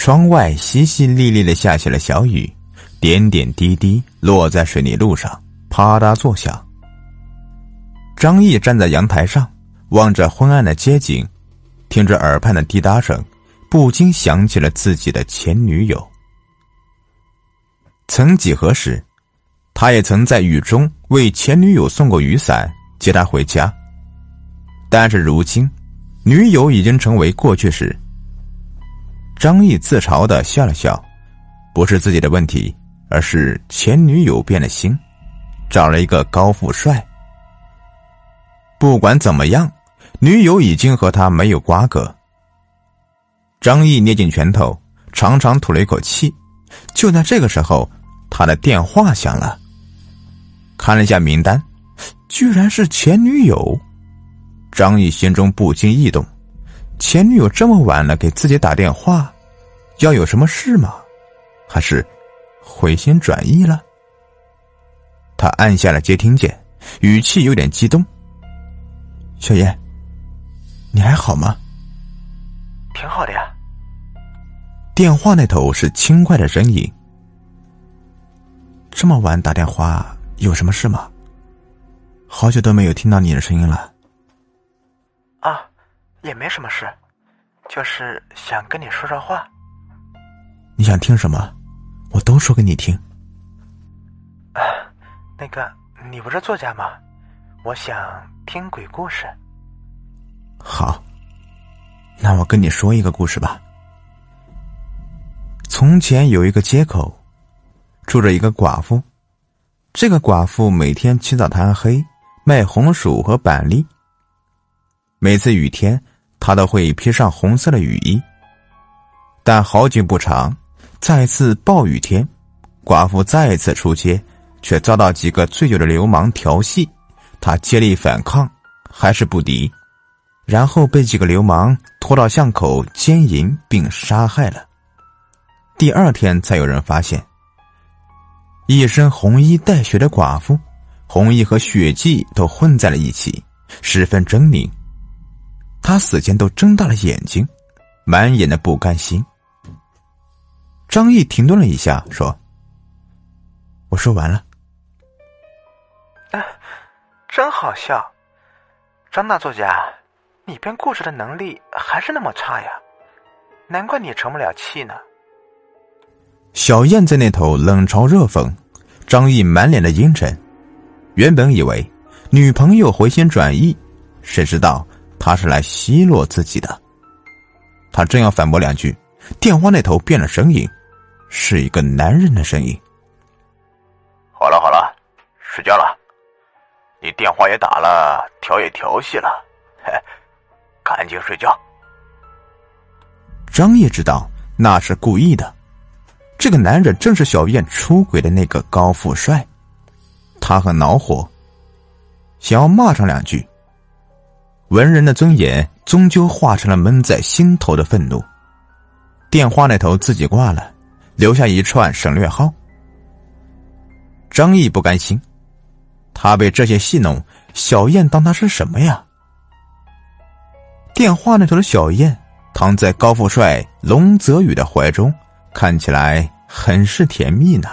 窗外淅淅沥沥的下起了小雨，点点滴滴落在水泥路上，啪嗒作响。张毅站在阳台上，望着昏暗的街景，听着耳畔的滴答声，不禁想起了自己的前女友。曾几何时，他也曾在雨中为前女友送过雨伞，接她回家。但是如今，女友已经成为过去式。张毅自嘲的笑了笑，不是自己的问题，而是前女友变了心，找了一个高富帅。不管怎么样，女友已经和他没有瓜葛。张毅捏紧拳头，长长吐了一口气。就在这个时候，他的电话响了。看了一下名单，居然是前女友。张毅心中不禁异动。前女友这么晚了给自己打电话，要有什么事吗？还是回心转意了？他按下了接听键，语气有点激动：“小燕，你还好吗？”“挺好的呀。”电话那头是轻快的声音。“这么晚打电话有什么事吗？好久都没有听到你的声音了。”“啊。”也没什么事，就是想跟你说说话。你想听什么？我都说给你听。啊，那个，你不是作家吗？我想听鬼故事。好，那我跟你说一个故事吧。从前有一个街口，住着一个寡妇。这个寡妇每天起早贪黑卖红薯和板栗。每次雨天。他都会披上红色的雨衣，但好景不长，再次暴雨天，寡妇再次出街，却遭到几个醉酒的流氓调戏，他竭力反抗，还是不敌，然后被几个流氓拖到巷口奸淫并杀害了。第二天才有人发现，一身红衣带血的寡妇，红衣和血迹都混在了一起，十分狰狞。他死前都睁大了眼睛，满眼的不甘心。张毅停顿了一下，说：“我说完了。”啊，真好笑，张大作家，你编故事的能力还是那么差呀？难怪你成不了气呢。小燕在那头冷嘲热讽，张毅满脸的阴沉。原本以为女朋友回心转意，谁知道。他是来奚落自己的。他正要反驳两句，电话那头变了声音，是一个男人的声音。好了好了，睡觉了。你电话也打了，调也调戏了，嘿，赶紧睡觉。张烨知道那是故意的，这个男人正是小燕出轨的那个高富帅，他很恼火，想要骂上两句。文人的尊严终究化成了闷在心头的愤怒。电话那头自己挂了，留下一串省略号。张毅不甘心，他被这些戏弄，小燕当他是什么呀？电话那头的小燕躺在高富帅龙泽宇的怀中，看起来很是甜蜜呢。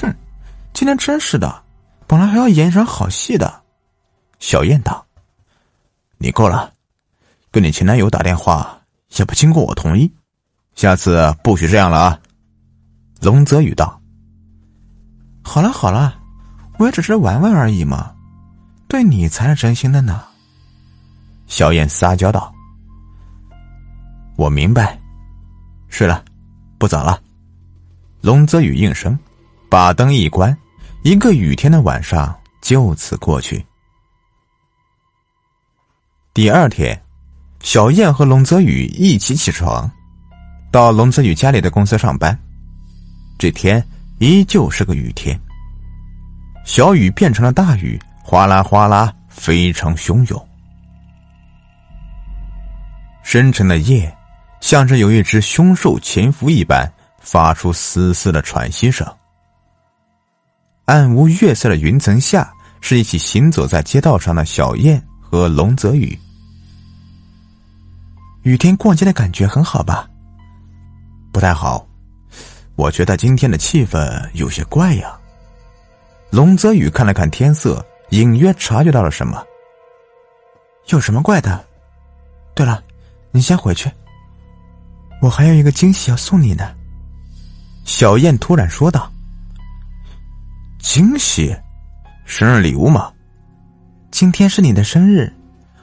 哼，今天真是的，本来还要演一场好戏的。小燕道：“你够了，跟你前男友打电话也不经过我同意，下次不许这样了啊。”龙泽宇道：“好了好了，我也只是玩玩而已嘛，对你才是真心的呢。”小燕撒娇道：“我明白，睡了，不早了。”龙泽宇应声，把灯一关，一个雨天的晚上就此过去。第二天，小燕和龙泽宇一起起床，到龙泽宇家里的公司上班。这天依旧是个雨天，小雨变成了大雨，哗啦哗啦，非常汹涌。深沉的夜，像是有一只凶兽潜伏一般，发出嘶嘶的喘息声。暗无月色的云层下，是一起行走在街道上的小燕和龙泽宇。雨天逛街的感觉很好吧？不太好，我觉得今天的气氛有些怪呀。龙泽宇看了看天色，隐约察觉到了什么。有什么怪的？对了，你先回去，我还有一个惊喜要送你呢。小燕突然说道：“惊喜？生日礼物吗？今天是你的生日，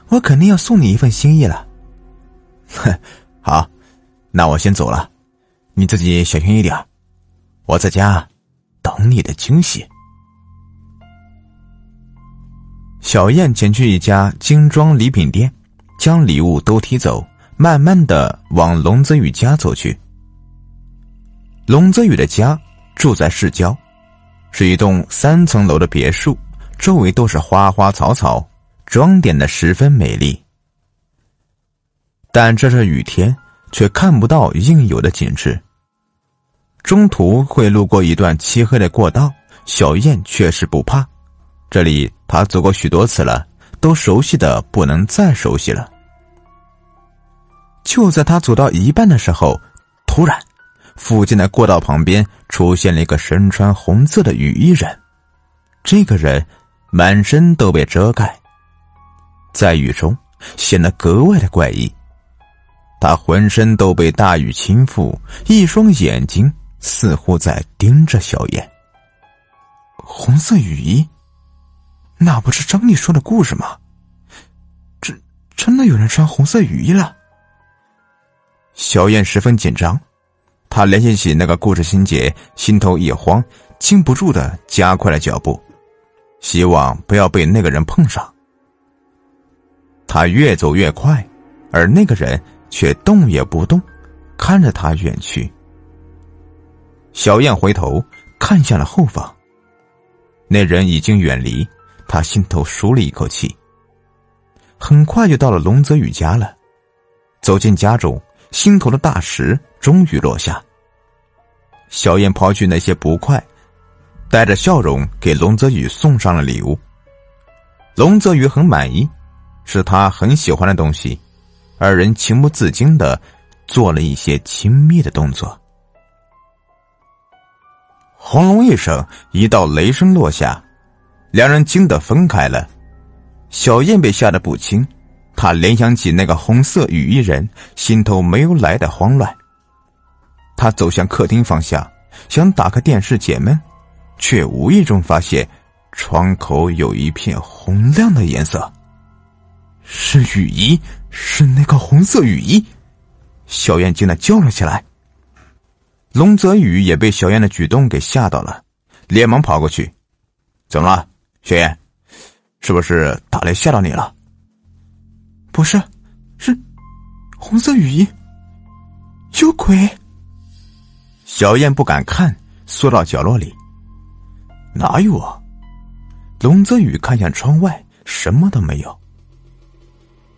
我肯定要送你一份心意了。”哼，好，那我先走了，你自己小心一点，我在家等你的惊喜。小燕前去一家精装礼品店，将礼物都提走，慢慢的往龙泽宇家走去。龙泽宇的家住在市郊，是一栋三层楼的别墅，周围都是花花草草，装点的十分美丽。但这是雨天，却看不到应有的景致。中途会路过一段漆黑的过道，小燕确实不怕。这里他走过许多次了，都熟悉的不能再熟悉了。就在他走到一半的时候，突然，附近的过道旁边出现了一个身穿红色的雨衣人。这个人满身都被遮盖，在雨中显得格外的怪异。他浑身都被大雨倾覆，一双眼睛似乎在盯着小燕。红色雨衣。那不是张丽说的故事吗？真真的有人穿红色雨衣了。小燕十分紧张，她联系起那个故事情节，心头一慌，禁不住的加快了脚步，希望不要被那个人碰上。他越走越快，而那个人却动也不动，看着他远去。小燕回头看向了后方，那人已经远离。他心头舒了一口气。很快就到了龙泽宇家了，走进家中，心头的大石终于落下。小燕抛去那些不快，带着笑容给龙泽宇送上了礼物。龙泽宇很满意，是他很喜欢的东西，二人情不自禁的做了一些亲密的动作。轰隆一声，一道雷声落下。两人惊得分开了，小燕被吓得不轻，她联想起那个红色雨衣人，心头没有来的慌乱。她走向客厅方向，想打开电视解闷，却无意中发现窗口有一片红亮的颜色，是雨衣，是那个红色雨衣。小燕惊得叫了起来。龙泽宇也被小燕的举动给吓到了，连忙跑过去，怎么了？小燕，是不是打雷吓到你了？不是，是红色雨衣，有鬼。小燕不敢看，缩到角落里。哪有啊？龙泽宇看向窗外，什么都没有。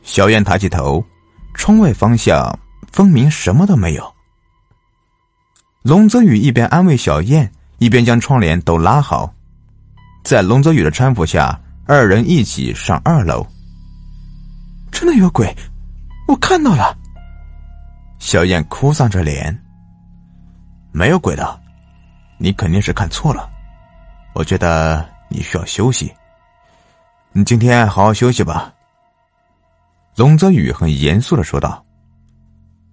小燕抬起头，窗外方向分明什么都没有。龙泽宇一边安慰小燕，一边将窗帘都拉好。在龙泽宇的搀扶下，二人一起上二楼。真的有鬼，我看到了。小燕哭丧着脸。没有鬼的，你肯定是看错了。我觉得你需要休息。你今天好好休息吧。龙泽宇很严肃的说道。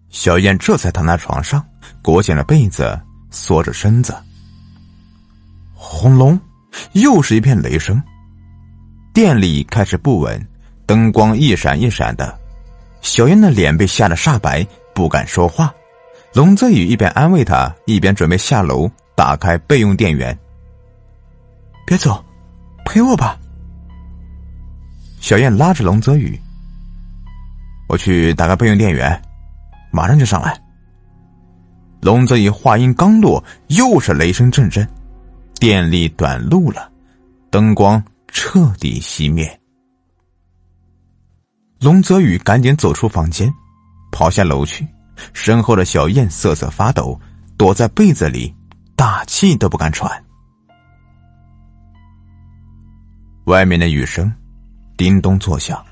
小燕这才躺在床上，裹紧了被子，缩着身子。轰隆。又是一片雷声，店里开始不稳，灯光一闪一闪的，小燕的脸被吓得煞白，不敢说话。龙泽宇一边安慰她，一边准备下楼打开备用电源。别走，陪我吧。小燕拉着龙泽宇：“我去打开备用电源，马上就上来。”龙泽宇话音刚落，又是雷声阵阵。电力短路了，灯光彻底熄灭。龙泽宇赶紧走出房间，跑下楼去。身后的小燕瑟瑟发抖，躲在被子里，大气都不敢喘。外面的雨声叮咚作响，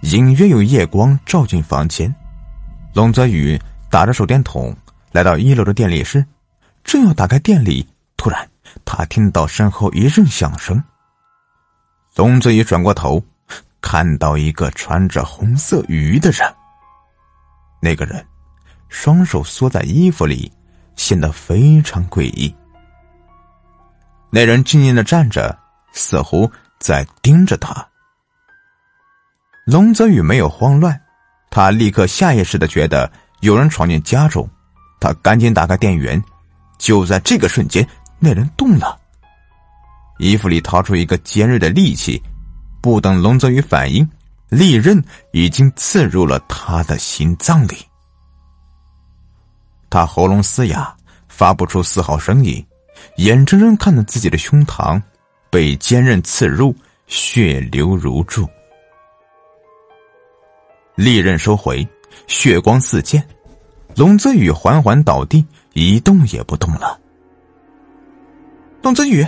隐约有夜光照进房间。龙泽宇打着手电筒来到一楼的电力室，正要打开电力，突然他听到身后一阵响声。龙泽宇转过头，看到一个穿着红色雨衣的人。那个人双手缩在衣服里，显得非常诡异。那人静静的站着，似乎在盯着他。龙泽宇没有慌乱，他立刻下意识的觉得有人闯进家中，他赶紧打开电源。就在这个瞬间，那人动了，衣服里掏出一个尖锐的利器，不等龙泽宇反应，利刃已经刺入了他的心脏里。他喉咙嘶哑，发不出丝毫声音，眼睁睁看着自己的胸膛被尖刃刺入，血流如注。利刃收回，血光四溅，龙泽宇缓缓倒地，一动也不动了。龙泽宇，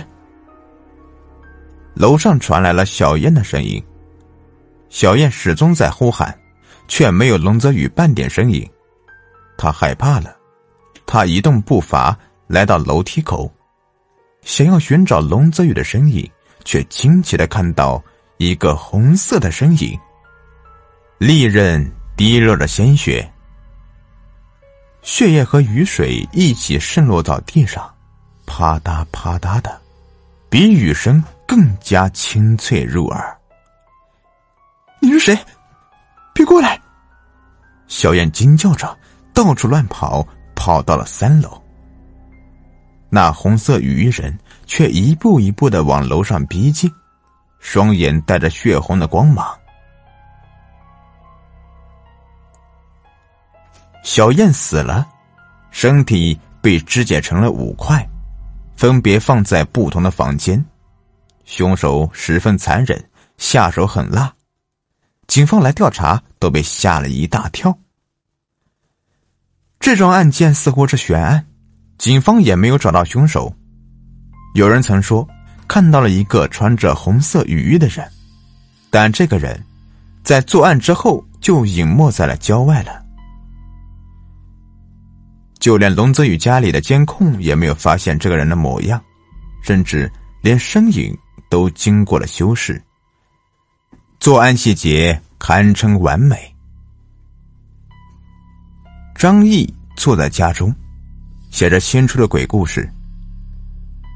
楼上传来了小燕的声音。小燕始终在呼喊，却没有龙泽宇半点声音。他害怕了，他移动步伐来到楼梯口，想要寻找龙泽宇的身影，却惊奇的看到一个红色的身影。利刃滴落着鲜血，血液和雨水一起渗落到地上，啪嗒啪嗒的，比雨声更加清脆入耳。你是谁？别过来！小燕惊叫着，到处乱跑，跑到了三楼。那红色雨衣人却一步一步的往楼上逼近，双眼带着血红的光芒。小燕死了，身体被肢解成了五块，分别放在不同的房间。凶手十分残忍，下手狠辣。警方来调查都被吓了一大跳。这桩案件似乎是悬案，警方也没有找到凶手。有人曾说看到了一个穿着红色雨衣的人，但这个人在作案之后就隐没在了郊外了。就连龙泽宇家里的监控也没有发现这个人的模样，甚至连身影都经过了修饰。作案细节堪称完美。张毅坐在家中，写着新出的鬼故事。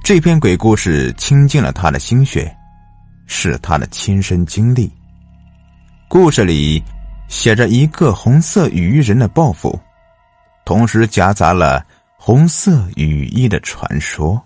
这篇鬼故事倾尽了他的心血，是他的亲身经历。故事里写着一个红色鱼人的报复。同时夹杂了红色羽翼的传说。